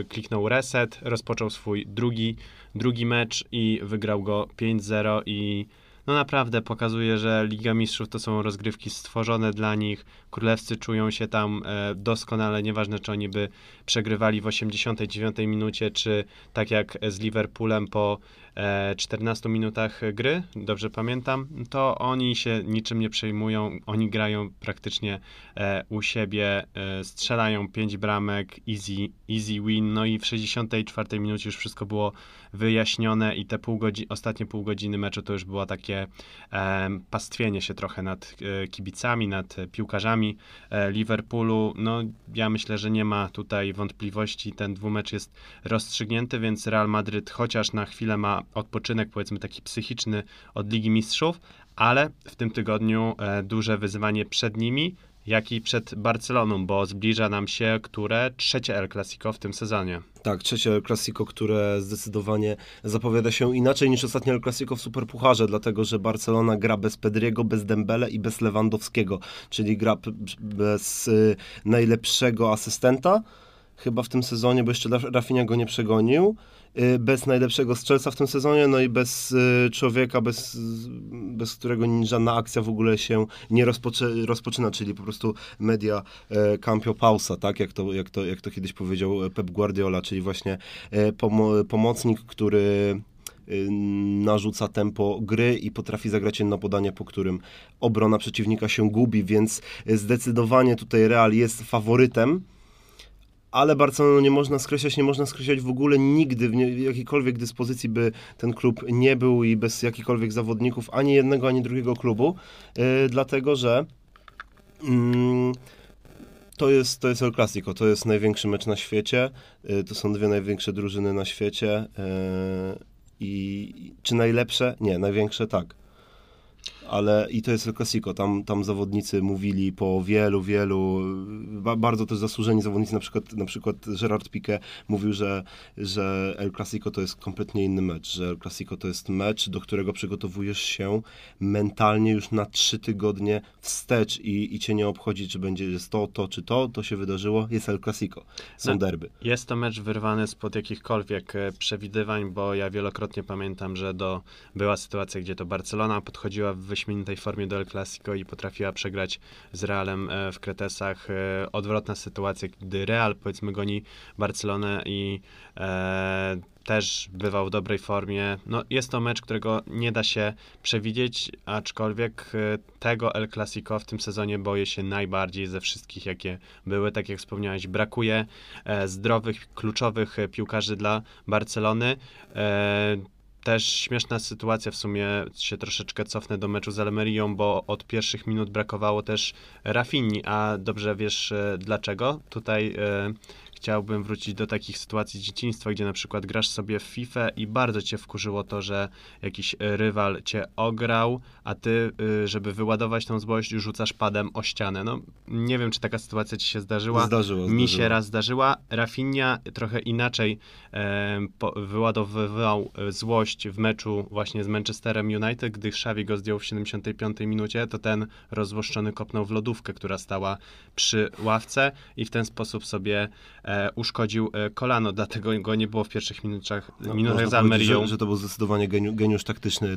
Speaker 2: kliknął reset, rozpoczął swój drugi, drugi mecz i wygrał go 5-0 i no naprawdę pokazuje, że Liga Mistrzów to są rozgrywki stworzone dla nich. Królewscy czują się tam e, doskonale, nieważne czy oni by przegrywali w 89 minucie, czy tak jak z Liverpoolem po 14 e, minutach gry, dobrze pamiętam, to oni się niczym nie przejmują, oni grają praktycznie e, u siebie, e, strzelają 5 bramek, easy, easy win, no i w 64 minucie już wszystko było wyjaśnione i te pół godziny, ostatnie pół godziny meczu to już było takie pastwienie się trochę nad kibicami, nad piłkarzami Liverpoolu. No ja myślę, że nie ma tutaj wątpliwości, ten dwumecz jest rozstrzygnięty, więc Real Madryt chociaż na chwilę ma odpoczynek, powiedzmy taki psychiczny od Ligi Mistrzów, ale w tym tygodniu e, duże wyzwanie przed nimi, jak i przed Barceloną, bo zbliża nam się które trzecie El Clasico w tym sezonie.
Speaker 1: Tak, trzecie El Clasico, które zdecydowanie zapowiada się inaczej niż ostatnie El Clasico w Superpucharze, dlatego że Barcelona gra bez Pedriego, bez Dembele i bez Lewandowskiego, czyli gra bez y, najlepszego asystenta chyba w tym sezonie, bo jeszcze Rafinha go nie przegonił. Y, bez najlepszego strzelca w tym sezonie, no i bez y, człowieka, bez, bez którego żadna akcja w ogóle się nie rozpoczy, rozpoczyna, czyli po prostu media e, campio pausa, tak, jak to, jak, to, jak to kiedyś powiedział Pep Guardiola, czyli właśnie e, pomo pomocnik, który y, narzuca tempo gry i potrafi zagrać jedno podanie, po którym obrona przeciwnika się gubi, więc zdecydowanie tutaj Real jest faworytem ale Barcelony nie można skreślać, nie można skreślać w ogóle nigdy, w, nie, w jakiejkolwiek dyspozycji by ten klub nie był i bez jakichkolwiek zawodników, ani jednego, ani drugiego klubu, yy, dlatego że yy, to jest, to jest El Clasico, to jest największy mecz na świecie, yy, to są dwie największe drużyny na świecie. Y, i czy najlepsze? Nie, największe tak ale i to jest El Clasico, tam, tam zawodnicy mówili po wielu, wielu, ba, bardzo też zasłużeni zawodnicy, na przykład, na przykład Gerard Piqué mówił, że, że El Clasico to jest kompletnie inny mecz, że El Clasico to jest mecz, do którego przygotowujesz się mentalnie już na trzy tygodnie wstecz i, i cię nie obchodzi, czy będzie jest to, to, czy to, to się wydarzyło, jest El Clasico, są no, derby.
Speaker 2: Jest to mecz wyrwany spod jakichkolwiek e, przewidywań, bo ja wielokrotnie pamiętam, że do, była sytuacja, gdzie to Barcelona podchodziła w wyśmienitej formie do El Clasico i potrafiła przegrać z Realem e, w Kretesach. E, odwrotna sytuacja, gdy Real powiedzmy goni Barcelonę i e, też bywał w dobrej formie. No, jest to mecz, którego nie da się przewidzieć, aczkolwiek tego El Clasico w tym sezonie boję się najbardziej ze wszystkich, jakie były. Tak jak wspomniałeś, brakuje zdrowych, kluczowych piłkarzy dla Barcelony. Też śmieszna sytuacja, w sumie się troszeczkę cofnę do meczu z Almerią, bo od pierwszych minut brakowało też Rafini, a dobrze wiesz e, dlaczego. Tutaj e, chciałbym wrócić do takich sytuacji z dzieciństwa, gdzie na przykład grasz sobie w FIFA i bardzo cię wkurzyło to, że jakiś rywal cię ograł, a ty, y, żeby wyładować tą złość, rzucasz padem o ścianę. No, nie wiem, czy taka sytuacja ci się zdarzyła.
Speaker 1: Zdarzyło,
Speaker 2: Mi się raz zdarzyła. Rafinha trochę inaczej e, wyładowywał złość w meczu właśnie z Manchesterem United, gdy Xavi go zdjął w 75 minucie, to ten rozłoszczony kopnął w lodówkę, która stała przy ławce i w ten sposób sobie e, uszkodził e, kolano, dlatego go nie było w pierwszych minutach, no, minutach za Almerią.
Speaker 1: Że, że to był zdecydowanie geniu, geniusz taktyczny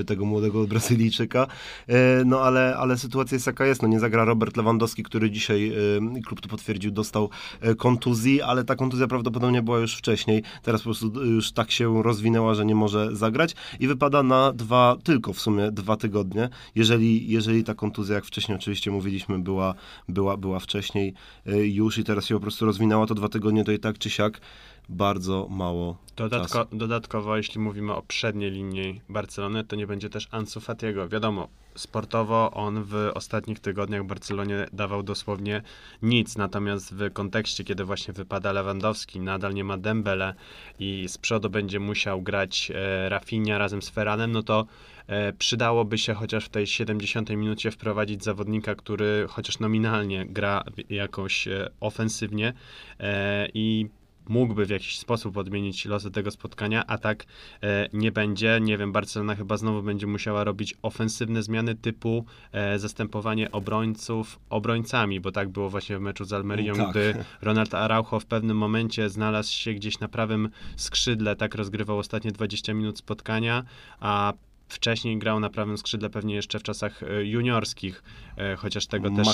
Speaker 1: e, tego młodego Brazylijczyka, e, no ale, ale sytuacja jest jaka jest, no nie zagra Robert Lewandowski, który dzisiaj, e, klub to potwierdził, dostał e, kontuzji, ale ta kontuzja prawdopodobnie była już wcześniej, teraz po prostu już tak się rozwinęła, że nie może zagrać i wypada na dwa, tylko w sumie dwa tygodnie, jeżeli, jeżeli ta kontuzja, jak wcześniej oczywiście mówiliśmy, była, była, była wcześniej już i teraz się po prostu rozwinęła, to dwa tygodnie to i tak czy siak bardzo mało
Speaker 2: Dodatko, dodatkowo, jeśli mówimy o przedniej linii Barcelony, to nie będzie też Ansu Fatiego. Wiadomo, sportowo on w ostatnich tygodniach Barcelonie dawał dosłownie nic, natomiast w kontekście, kiedy właśnie wypada Lewandowski, nadal nie ma Dembele i z przodu będzie musiał grać e, Rafinha razem z Ferranem, no to e, przydałoby się chociaż w tej 70 minucie wprowadzić zawodnika, który chociaż nominalnie gra jakoś e, ofensywnie e, i mógłby w jakiś sposób odmienić losy tego spotkania, a tak e, nie będzie. Nie wiem, Barcelona chyba znowu będzie musiała robić ofensywne zmiany typu e, zastępowanie obrońców obrońcami, bo tak było właśnie w meczu z Almerią, tak. gdy Ronald Araujo w pewnym momencie znalazł się gdzieś na prawym skrzydle, tak rozgrywał ostatnie 20 minut spotkania, a Wcześniej grał na prawym skrzydle pewnie jeszcze w czasach e, juniorskich, e, chociaż tego też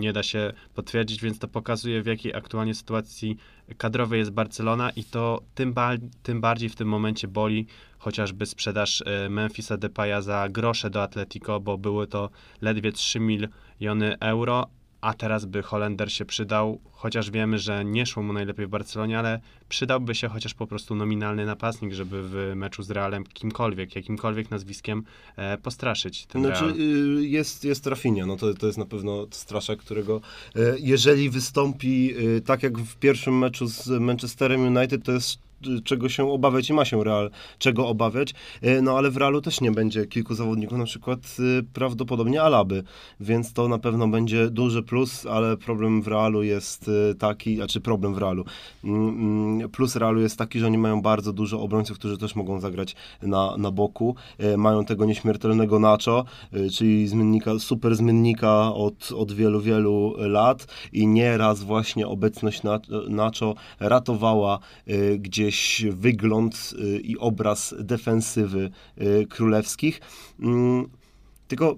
Speaker 2: nie da się potwierdzić, więc to pokazuje w jakiej aktualnie sytuacji kadrowej jest Barcelona i to tym, ba tym bardziej w tym momencie boli chociażby sprzedaż e, Memphisa Depaya za grosze do Atletico, bo były to ledwie 3 miliony euro, a teraz by Holender się przydał, chociaż wiemy, że nie szło mu najlepiej w Barcelonie, ale przydałby się chociaż po prostu nominalny napastnik, żeby w meczu z Realem kimkolwiek, jakimkolwiek nazwiskiem e, postraszyć ten
Speaker 1: znaczy,
Speaker 2: Real.
Speaker 1: Y, jest, jest Rafinha, no to, to jest na pewno straszak, którego e, jeżeli wystąpi e, tak jak w pierwszym meczu z Manchesterem United, to jest czego się obawiać i ma się Real czego obawiać, e, no ale w Realu też nie będzie kilku zawodników, na przykład e, prawdopodobnie Alaby, więc to na pewno będzie duży plus, ale problem w Realu jest e, taki, znaczy problem w Realu, mm, mm, plus Realu jest taki, że oni mają bardzo dużo obrońców, którzy też mogą zagrać na, na boku, mają tego nieśmiertelnego Nacho, czyli zmiennika, super zmiennika od, od wielu, wielu lat i nieraz właśnie obecność Nacho ratowała gdzieś gdzieś wygląd y, i obraz defensywy y, królewskich. Mm, tylko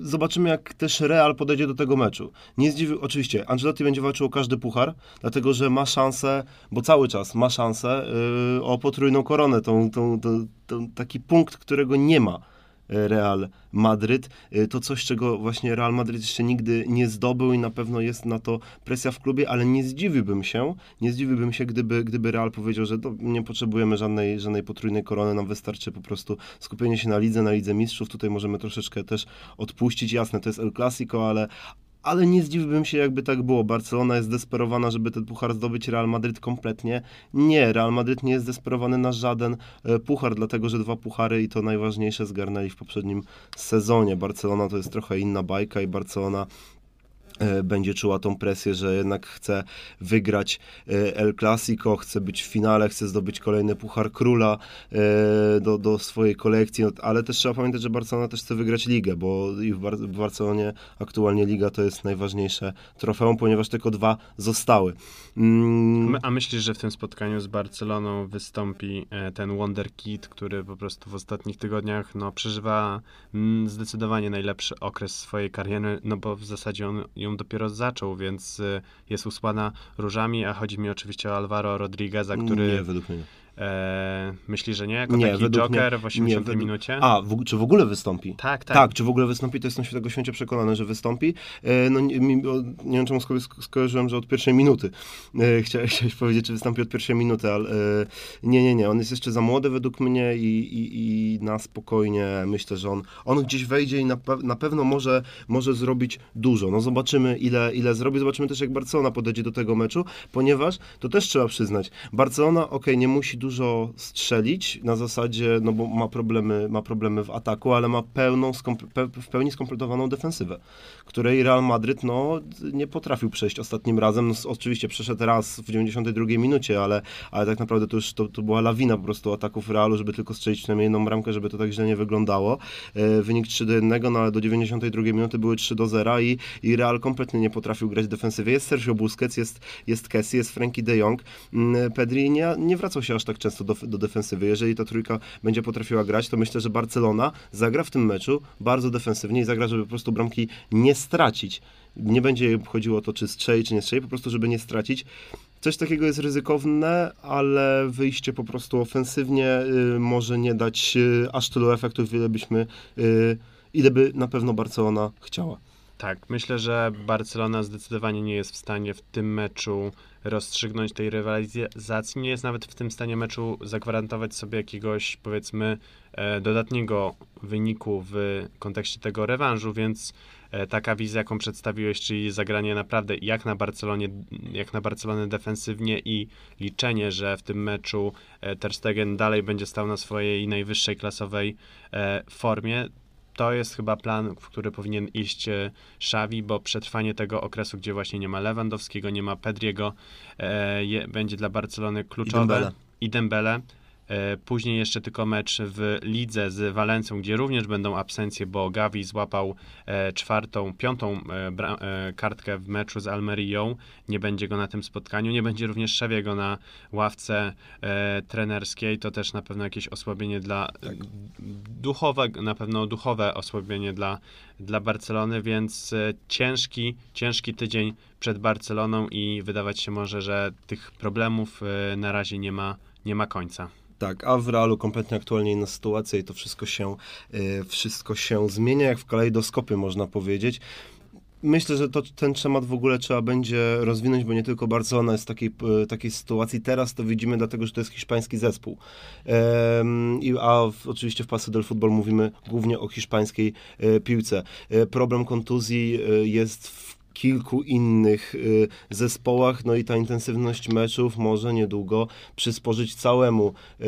Speaker 1: zobaczymy, jak też Real podejdzie do tego meczu. Nie zdziwi, oczywiście, Ancelotti będzie walczył o każdy puchar, dlatego że ma szansę, bo cały czas ma szansę yy, o potrójną koronę, tą, tą, tą, tą, taki punkt, którego nie ma Real Madryt. Y, to coś, czego właśnie Real Madryt jeszcze nigdy nie zdobył i na pewno jest na to presja w klubie, ale nie zdziwiłbym się, nie zdziwiłbym się, gdyby, gdyby Real powiedział, że nie potrzebujemy żadnej, żadnej potrójnej korony, nam wystarczy po prostu skupienie się na lidze, na lidze mistrzów. Tutaj możemy troszeczkę też odpuścić. Jasne, to jest El Clasico, ale, ale nie zdziwiłbym się, jakby tak było. Barcelona jest desperowana, żeby ten puchar zdobyć, Real Madryt kompletnie nie. Real Madryt nie jest desperowany na żaden e, puchar, dlatego że dwa puchary i to najważniejsze zgarnęli w poprzednim sezonie. Barcelona to jest trochę inna bajka i Barcelona będzie czuła tą presję, że jednak chce wygrać e, El Clasico, chce być w finale, chce zdobyć kolejny Puchar Króla e, do, do swojej kolekcji, no, ale też trzeba pamiętać, że Barcelona też chce wygrać ligę, bo w, Bar w Barcelonie aktualnie liga to jest najważniejsze trofeum, ponieważ tylko dwa zostały.
Speaker 2: Mm. A myślisz, że w tym spotkaniu z Barceloną wystąpi ten Wonder Kid, który po prostu w ostatnich tygodniach no, przeżywa mm, zdecydowanie najlepszy okres swojej kariery, no bo w zasadzie on ją dopiero zaczął, więc y, jest usłana różami, a chodzi mi oczywiście o Alvaro Rodrigueza, który...
Speaker 1: Nie, według mnie
Speaker 2: E, myśli, że nie? Jako nie, taki joker mnie, w 80 nie, minucie?
Speaker 1: A, w, czy w ogóle wystąpi?
Speaker 2: Tak, tak.
Speaker 1: Tak, czy w ogóle wystąpi, to jestem świętego święcie przekonany, że wystąpi. E, no nie, nie, wiem, czemu sko skojarzyłem, że od pierwszej minuty. E, chciałeś, chciałeś powiedzieć, czy wystąpi od pierwszej minuty, ale e, nie, nie, nie. On jest jeszcze za młody według mnie i, i, i na spokojnie myślę, że on, on gdzieś wejdzie i na, pe na pewno może, może zrobić dużo. No zobaczymy, ile, ile zrobi. Zobaczymy też, jak Barcelona podejdzie do tego meczu, ponieważ to też trzeba przyznać. Barcelona, ok, nie musi dużo strzelić na zasadzie, no bo ma problemy, ma problemy w ataku, ale ma pełną, w pełni skompletowaną defensywę, której Real Madryt no, nie potrafił przejść ostatnim razem. No, oczywiście przeszedł raz w 92 minucie, ale, ale tak naprawdę to już to, to była lawina po prostu ataków Realu, żeby tylko strzelić przynajmniej jedną bramkę, żeby to tak źle nie wyglądało. E, wynik 3 do 1, no ale do 92 minuty były 3 do 0 i, i Real kompletnie nie potrafił grać defensywie. Jest Sergio Busquets, jest, jest Kessie, jest Frankie de Jong. Mm, Pedri nie, nie wracał się aż tak często do, do defensywy. Jeżeli ta trójka będzie potrafiła grać, to myślę, że Barcelona zagra w tym meczu bardzo defensywnie i zagra, żeby po prostu bramki nie stracić. Nie będzie chodziło o to, czy strzeli, czy nie strzeli, po prostu, żeby nie stracić. Coś takiego jest ryzykowne, ale wyjście po prostu ofensywnie y, może nie dać y, aż tylu efektów, ile byśmy, y, ile by na pewno Barcelona chciała.
Speaker 2: Tak, myślę, że Barcelona zdecydowanie nie jest w stanie w tym meczu rozstrzygnąć tej rywalizacji. Nie jest nawet w tym stanie meczu zagwarantować sobie jakiegoś, powiedzmy, e, dodatniego wyniku w kontekście tego rewanżu, więc e, taka wizja, jaką przedstawiłeś, czyli zagranie naprawdę jak na Barcelonie, jak na Barcelonę defensywnie i liczenie, że w tym meczu e, Ter Stegen dalej będzie stał na swojej najwyższej klasowej formie, to jest chyba plan, w który powinien iść e, Xavi, bo przetrwanie tego okresu, gdzie właśnie nie ma Lewandowskiego, nie ma Pedriego, e, je, będzie dla Barcelony kluczowe. I Dembele. I Dembele. E, później jeszcze tylko mecz w lidze z Walencją, gdzie również będą absencje, bo Gavi złapał e, czwartą, piątą e, kartkę w meczu z Almerią. Nie będzie go na tym spotkaniu. Nie będzie również Szewiego na ławce trenerskiej. To też na pewno jakieś osłabienie dla tak. duchowe, na pewno duchowe osłabienie dla, dla Barcelony, więc ciężki, ciężki tydzień przed Barceloną i wydawać się może, że tych problemów na razie nie ma, nie ma końca.
Speaker 1: Tak, a w realu kompletnie aktualnie inna sytuacja i to wszystko się, y, wszystko się zmienia, jak w kalejdoskopie można powiedzieć. Myślę, że to, ten temat w ogóle trzeba będzie rozwinąć, bo nie tylko Barcelona jest w takiej, y, takiej sytuacji. Teraz to widzimy dlatego, że to jest hiszpański zespół. Ehm, a w, oczywiście w Paso del Football mówimy głównie o hiszpańskiej e, piłce. E, problem kontuzji jest w kilku innych y, zespołach, no i ta intensywność meczów może niedługo przysporzyć całemu y,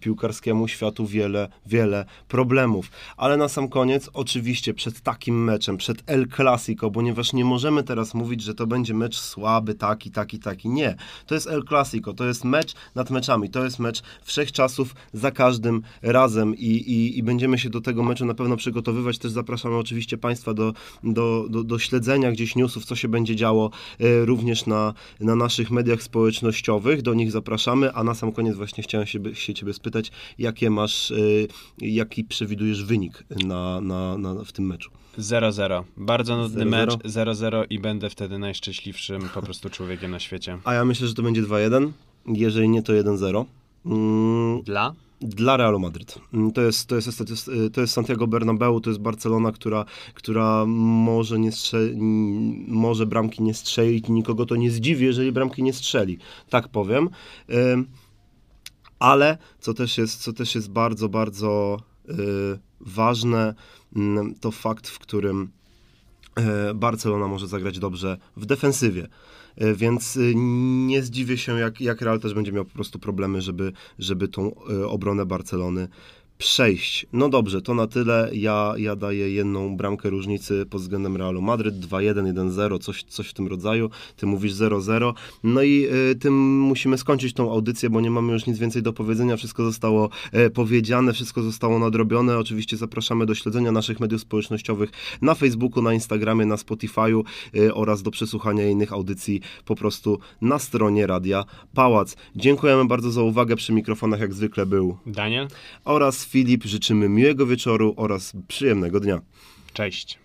Speaker 1: piłkarskiemu światu wiele, wiele problemów. Ale na sam koniec, oczywiście przed takim meczem, przed El Clasico, ponieważ nie możemy teraz mówić, że to będzie mecz słaby, taki, taki, taki. Nie. To jest El Clasico, to jest mecz nad meczami, to jest mecz wszechczasów za każdym razem i, i, i będziemy się do tego meczu na pewno przygotowywać. Też zapraszamy oczywiście Państwa do, do, do, do śledzenia gdzieś newsów, co się będzie działo e, również na, na naszych mediach społecznościowych. Do nich zapraszamy, a na sam koniec właśnie chciałem się, się Ciebie spytać, jakie masz, y, jaki przewidujesz wynik na, na, na, w tym meczu?
Speaker 2: 0-0. Bardzo nudny 0 -0. mecz, 0-0 i będę wtedy najszczęśliwszym po prostu człowiekiem na świecie.
Speaker 1: A ja myślę, że to będzie 2-1. Jeżeli nie, to 1-0.
Speaker 2: Mm. Dla?
Speaker 1: Dla Realu Madryt. Mm, to jest, to, jest, to jest Santiago Bernabeu, to jest Barcelona, która, która może, nie strze- może bramki nie strzelić. Nikogo to nie zdziwi, jeżeli bramki nie strzeli. Tak powiem ale co też jest, co też jest bardzo, bardzo y, ważne, mm, to fakt, w którym y, Barcelona może zagrać dobrze w defensywie. Y, więc nie zdziwię się, jak, jak Real też będzie miał po prostu problemy, żeby, żeby tą obronę Barcelony przejść. No dobrze, to na tyle. Ja, ja daję jedną bramkę różnicy pod względem Realu Madryt, 2-1, 1-0, coś, coś w tym rodzaju. Ty mówisz 0-0. No i y, tym musimy skończyć tą audycję, bo nie mamy już nic więcej do powiedzenia. Wszystko zostało y, powiedziane, wszystko zostało nadrobione. Oczywiście zapraszamy do śledzenia naszych mediów społecznościowych na Facebooku, na Instagramie, na Spotify'u y, oraz do przesłuchania innych audycji po prostu na stronie Radia Pałac. Dziękujemy bardzo za uwagę. Przy mikrofonach jak zwykle był
Speaker 2: Daniel
Speaker 1: oraz Filip. Życzymy miłego wieczoru oraz przyjemnego dnia.
Speaker 2: Cześć.